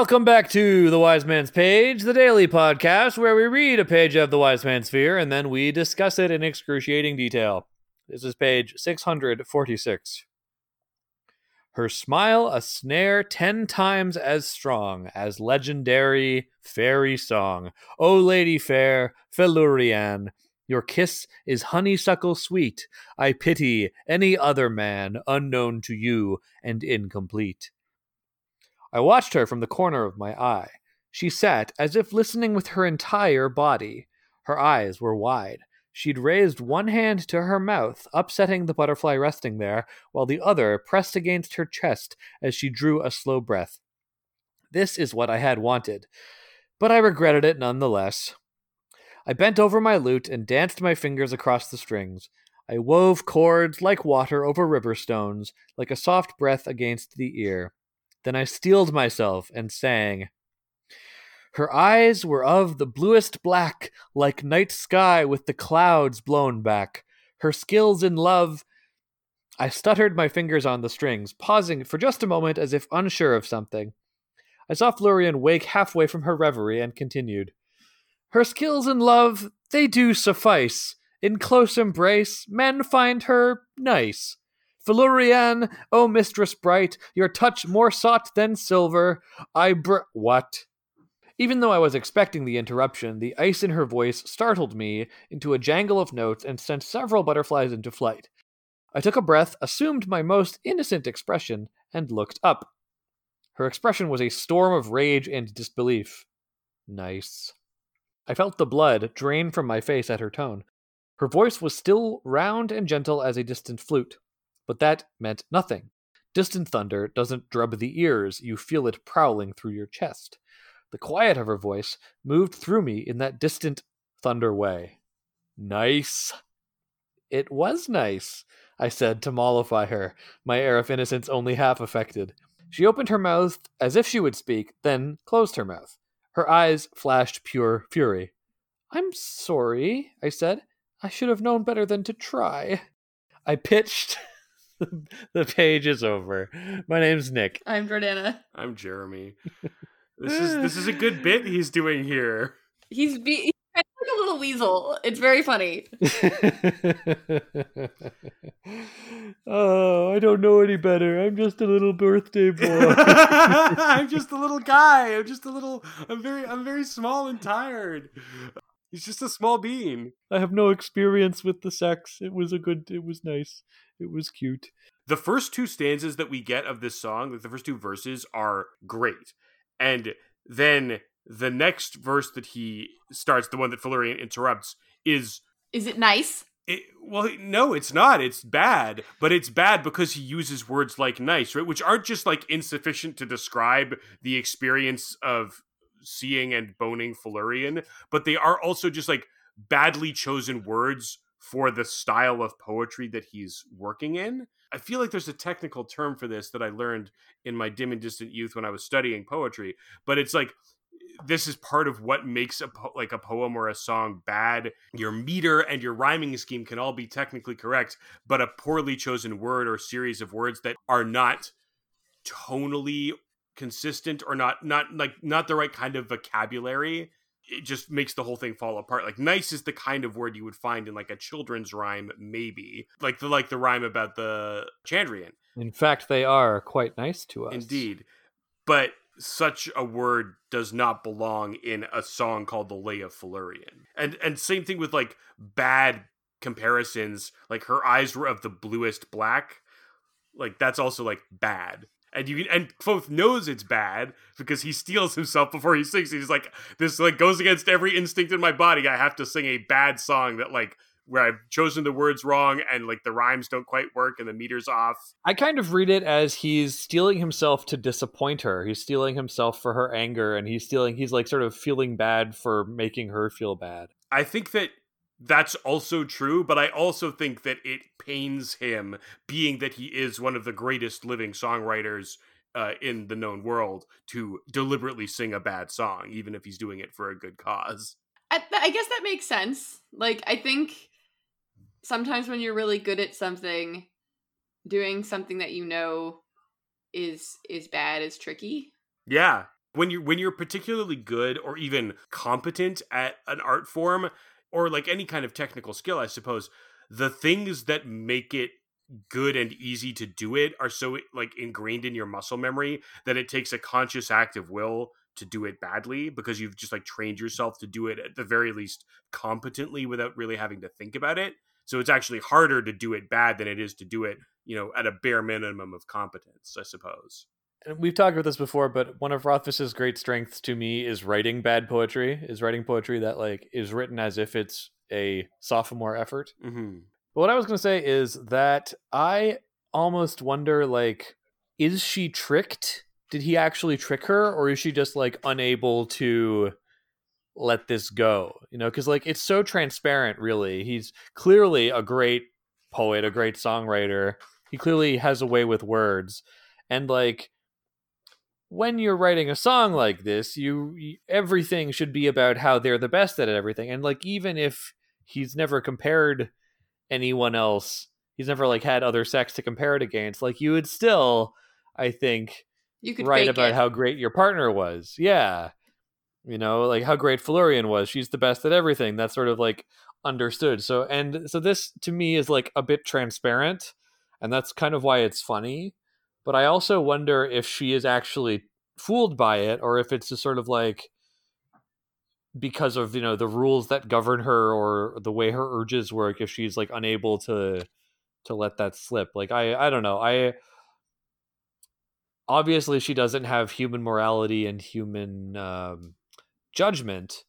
Welcome back to The Wise Man's Page, the daily podcast where we read a page of The Wise Man's Fear and then we discuss it in excruciating detail. This is page 646. Her smile a snare ten times as strong as legendary fairy song. O lady fair, Felurian, your kiss is honeysuckle sweet. I pity any other man unknown to you and incomplete. I watched her from the corner of my eye. She sat as if listening with her entire body. Her eyes were wide. She'd raised one hand to her mouth, upsetting the butterfly resting there, while the other pressed against her chest as she drew a slow breath. This is what I had wanted, but I regretted it none the less. I bent over my lute and danced my fingers across the strings. I wove chords like water over river stones, like a soft breath against the ear. Then I steeled myself and sang. Her eyes were of the bluest black, like night sky with the clouds blown back. Her skills in love. I stuttered my fingers on the strings, pausing for just a moment as if unsure of something. I saw Felurian wake halfway from her reverie and continued. Her skills in love, they do suffice. In close embrace, men find her nice. Felurian, O mistress bright, your touch more sought than silver. I br. What? Even though I was expecting the interruption, the ice in her voice startled me into a jangle of notes and sent several butterflies into flight. I took a breath, assumed my most innocent expression, and looked up. Her expression was a storm of rage and disbelief. Nice. I felt the blood drain from my face at her tone. Her voice was still round and gentle as a distant flute but that meant nothing. Distant thunder doesn't drub the ears, you feel it prowling through your chest. The quiet of her voice moved through me in that distant thunder way. Nice. It was nice, I said to mollify her, my air of innocence only half affected. She opened her mouth as if she would speak, then closed her mouth. Her eyes flashed pure fury. I'm sorry, I said. I should have known better than to try. I pitched the page is over. My name's Nick. I'm Jordana. I'm Jeremy. This is this is a good bit he's doing here. He's be he's like a little weasel. It's very funny. oh, I don't know any better. I'm just a little birthday boy. I'm just a little guy. I'm just a little. I'm very. I'm very small and tired. He's just a small bean. I have no experience with the sex. It was a good. It was nice. It was cute. The first two stanzas that we get of this song, like the first two verses, are great, and then the next verse that he starts, the one that Felurian interrupts, is Is it nice? it, well, no, it's not. It's bad, but it's bad because he uses words like nice, right? Which aren't just like insufficient to describe the experience of seeing and boning Felurian, but they are also just like badly chosen words for the style of poetry that he's working in. I feel like there's a technical term for this that I learned in my dim and distant youth when I was studying poetry, but it's like this is part of what makes a po- like a poem or a song bad. Your meter and your rhyming scheme can all be technically correct, but a poorly chosen word or series of words that are not tonally consistent or not not like not the right kind of vocabulary it just makes the whole thing fall apart. Like nice is the kind of word you would find in like a children's rhyme maybe. Like the like the rhyme about the chandrian In fact, they are quite nice to us. indeed. But such a word does not belong in a song called the lay of Felurian. and and same thing with like bad comparisons like her eyes were of the bluest black. Like that's also like bad and you and Kvothe knows it's bad because he steels himself before he sings. He's like, this like goes against every instinct in my body. I have to sing a bad song that like where I've chosen the words wrong and like the rhymes don't quite work and the meter's off. I kind of read it as he's steeling himself to disappoint her. He's steeling himself for her anger, and he's steeling. He's like sort of feeling bad for making her feel bad. I think that that's also true, but I also think that it pains him, being that he is one of the greatest living songwriters uh, in the known world, to deliberately sing a bad song, even if he's doing it for a good cause. I, I guess that makes sense. Like I think sometimes when you're really good at something, doing something that you know is is bad is tricky. Yeah, when you're when you're particularly good or even competent at an art form or like any kind of technical skill i suppose the things that make it good and easy to do it are so like ingrained in your muscle memory that it takes a conscious act of will to do it badly because you've just like trained yourself to do it at the very least competently without really having to think about it. So it's actually harder to do it bad than it is to do it you know at a bare minimum of competence i suppose and we've talked about this before, but one of Rothfuss's great strengths to me is writing bad poetry. Is writing poetry that like is written as if it's a sophomore effort. mm-hmm. But what I was going to say is that I almost wonder like, is she tricked? Did he actually trick her, or is she just like unable to let this go? You know, because like it's so transparent. Really, he's clearly a great poet, a great songwriter. He clearly has a way with words, and like when you're writing a song like this, you, everything should be about how they're the best at everything. And like even if he's never compared anyone else, he's never like had other sex to compare it against, like you would still, I think, You could write about it. how great your partner was. Yeah. You know, like how great Felurian was. She's the best at everything. That's sort of like understood. So and so this to me is like a bit transparent and that's kind of why it's funny. But I also wonder if she is actually fooled by it or if it's just sort of like because of, you know, the rules that govern her or the way her urges work if she's like unable to to let that slip. Like I I don't know. I obviously she doesn't have human morality and human um, judgment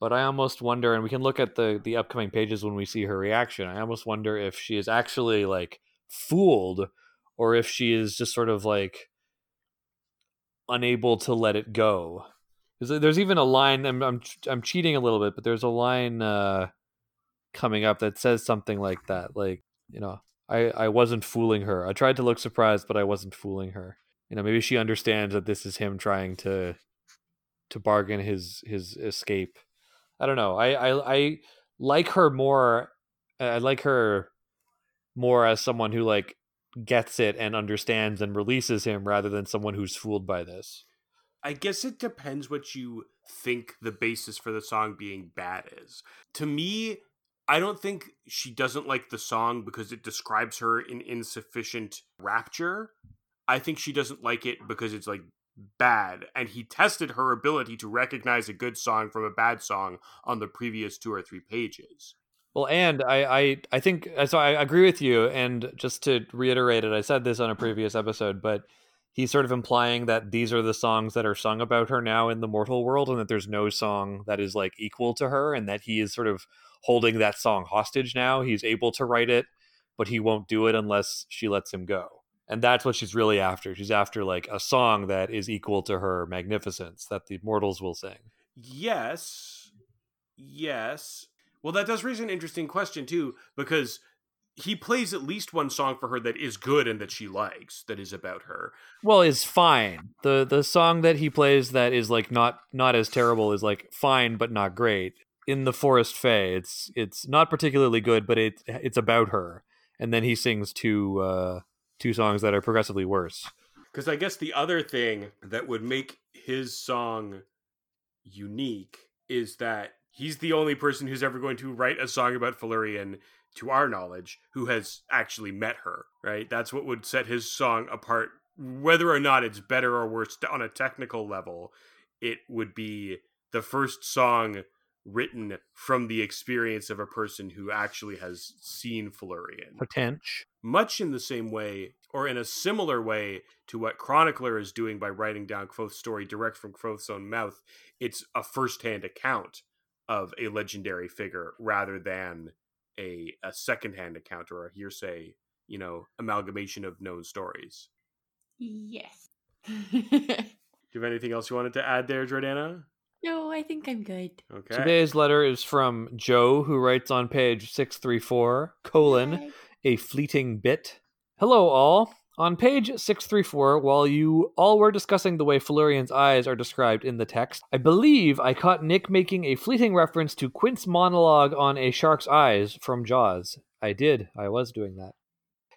but i almost wonder and we can look at the the upcoming pages when we see her reaction i almost wonder if she is actually like fooled or if she is just sort of like unable to let it go. There's even a line I'm, I'm i'm cheating a little bit but there's a line uh coming up that says something like that like you know i i wasn't fooling her. I tried to look surprised but i wasn't fooling her. You know maybe she understands that this is him trying to to bargain his his escape. I don't know. I i, I like her more i like her more as someone who like gets it and understands and releases him rather than someone who's fooled by this I guess it depends what you think the basis for the song being bad is. To me, I don't think she doesn't like the song because it describes her in insufficient rapture. I think she doesn't like it because it's like bad and he tested her ability to recognize a good song from a bad song on the previous two or three pages. Well, and I, I, I think uh, so. I agree with you. And just to reiterate it, I said this on a previous episode, but he's sort of implying that these are the songs that are sung about her now in the mortal world, and that there's no song that is like equal to her, and that he is sort of holding that song hostage now. He's able to write it, but he won't do it unless she lets him go. And that's what she's really after. She's after like a song that is equal to her magnificence that the mortals will sing. Yes. Yes. Well, that does raise an interesting question too, because he plays at least one song for her that is good and that she likes, that is about her. Well, is fine. The the song that he plays that is like not not as terrible is like fine but not great. In the Forest Fae, it's it's not particularly good, but it it's about her. And then he sings two uh two songs that are progressively worse. Because I guess the other thing that would make his song unique is that he's the only person who's ever going to write a song about Felurian, to our knowledge, who has actually met her, right? That's what would set his song apart. Whether or not it's better or worse on a technical level, it would be the first song written from the experience of a person who actually has seen Felurian Potential. much in the same way or in a similar way to what chronicler is doing by writing down Kvothe's story direct from Kvothe's own mouth it's a first-hand account of a legendary figure rather than a, a second-hand account or a hearsay you know amalgamation of known stories Yes. do you have anything else you wanted to add there jordana no, I think I'm good. okay Today's letter is from Joe, who writes on page 634, colon, Yay. a fleeting bit. Hello, all. On page 634, while you all were discussing the way Felurian's eyes are described in the text, I believe I caught Nick making a fleeting reference to Quint's monologue on a shark's eyes from Jaws. I did. I was doing that.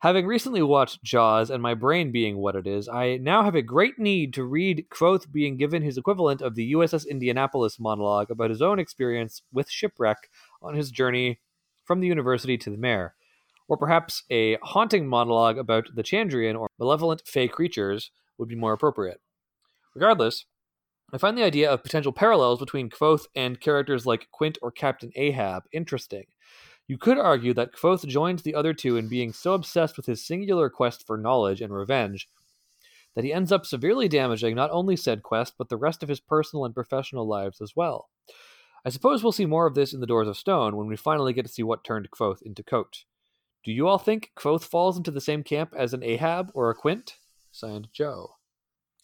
Having recently watched Jaws and my brain being what it is, I now have a great need to read Kvothe being given his equivalent of the USS Indianapolis monologue about his own experience with shipwreck on his journey from the university to the Maer. Or perhaps a haunting monologue about the Chandrian or malevolent fey creatures would be more appropriate. Regardless, I find the idea of potential parallels between Kvothe and characters like Quint or Captain Ahab interesting. You could argue that Kvothe joins the other two in being so obsessed with his singular quest for knowledge and revenge that he ends up severely damaging not only said quest, but the rest of his personal and professional lives as well. I suppose we'll see more of this in the Doors of Stone when we finally get to see what turned Kvothe into Kote. Do you all think Kvothe falls into the same camp as an Ahab or a Quint? Signed, Joe.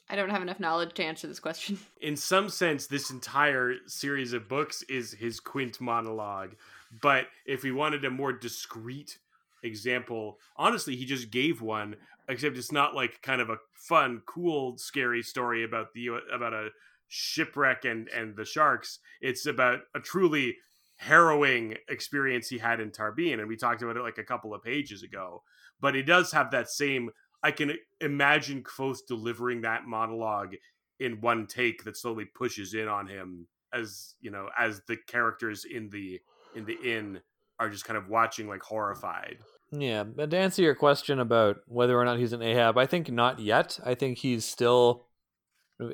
I don't have enough knowledge to answer this question. In some sense, this entire series of books is his Quint monologue. But if we wanted a more discreet example, honestly, he just gave one. Except it's not like kind of a fun, cool, scary story about the about a shipwreck and and the sharks. It's about a truly harrowing experience he had in Tarbean, and we talked about it like a couple of pages ago. But he does have that same. I can imagine Kvothe delivering that monologue in one take that slowly pushes in on him as you know as the characters in the in the inn are just kind of watching like horrified. Yeah, but to answer your question about whether or not he's an Ahab, I think not yet. I think he's still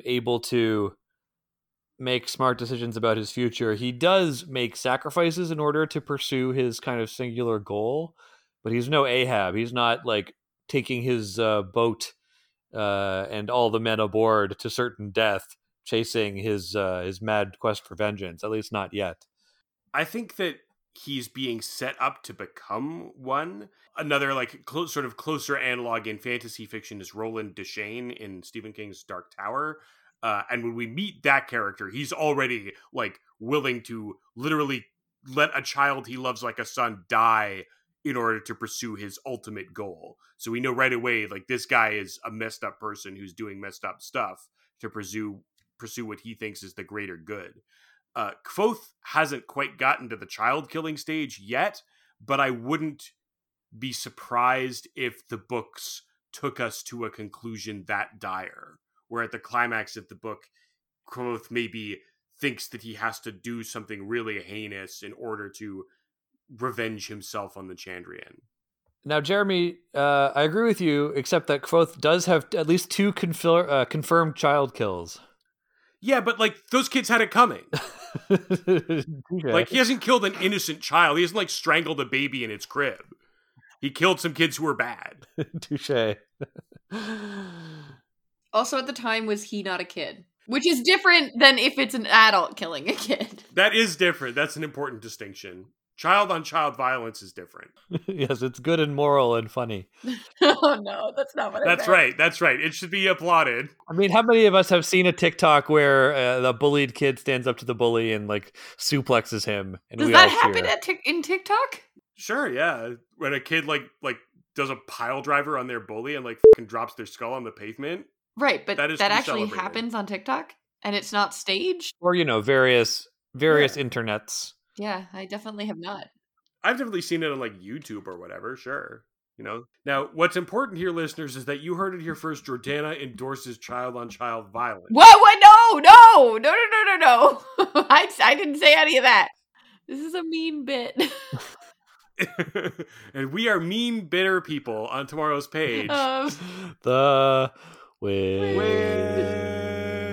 able to make smart decisions about his future. He does make sacrifices in order to pursue his kind of singular goal, but he's no Ahab. He's not like taking his uh, boat uh, and all the men aboard to certain death, chasing his uh, his mad quest for vengeance. At least not yet. I think that he's being set up to become one. Another like close, sort of closer analog in fantasy fiction is Roland Deschain in Stephen King's Dark Tower. Uh, and when we meet that character, he's already like willing to literally let a child he loves like a son die in order to pursue his ultimate goal. So we know right away, like this guy is a messed up person who's doing messed up stuff to pursue pursue what he thinks is the greater good. Uh, Kvothe hasn't quite gotten to the child killing stage yet, but I wouldn't be surprised if the books took us to a conclusion that dire, where at the climax of the book, Kvothe maybe thinks that he has to do something really heinous in order to revenge himself on the Chandrian. Now, Jeremy, uh, I agree with you, except that Kvothe does have at least two confir- uh, confirmed child kills. Yeah, but like those kids had it coming. okay. Like he hasn't killed an innocent child. He hasn't like strangled a baby in its crib. He killed some kids who were bad. Touche. Also, at the time, was he not a kid? Which is different than if it's an adult killing a kid. That is different. That's an important distinction. Child on child violence is different. yes, it's good and moral and funny. oh no, that's not what I That's meant. right. That's right. It should be applauded. I mean, how many of us have seen a TikTok where uh, the bullied kid stands up to the bully and like suplexes him? And Does we that all happen cheer? at Tik in TikTok? Sure, yeah. When a kid like like does a pile driver on their bully and like fucking drops their skull on the pavement. Right, but That that, is to be actually celebrated. happens on TikTok, and it's not staged. or you know, various various Yeah. internets. Yeah, I definitely have not. I've definitely seen it on like YouTube or whatever, sure. You know. Now, what's important here, listeners, is that you heard it here first. Jordana endorses child on child violence. What? What? No! No! No! No! No! No! No! I I didn't say any of that. This is a mean bit. and we are mean, bitter people on tomorrow's page. um, The with. with...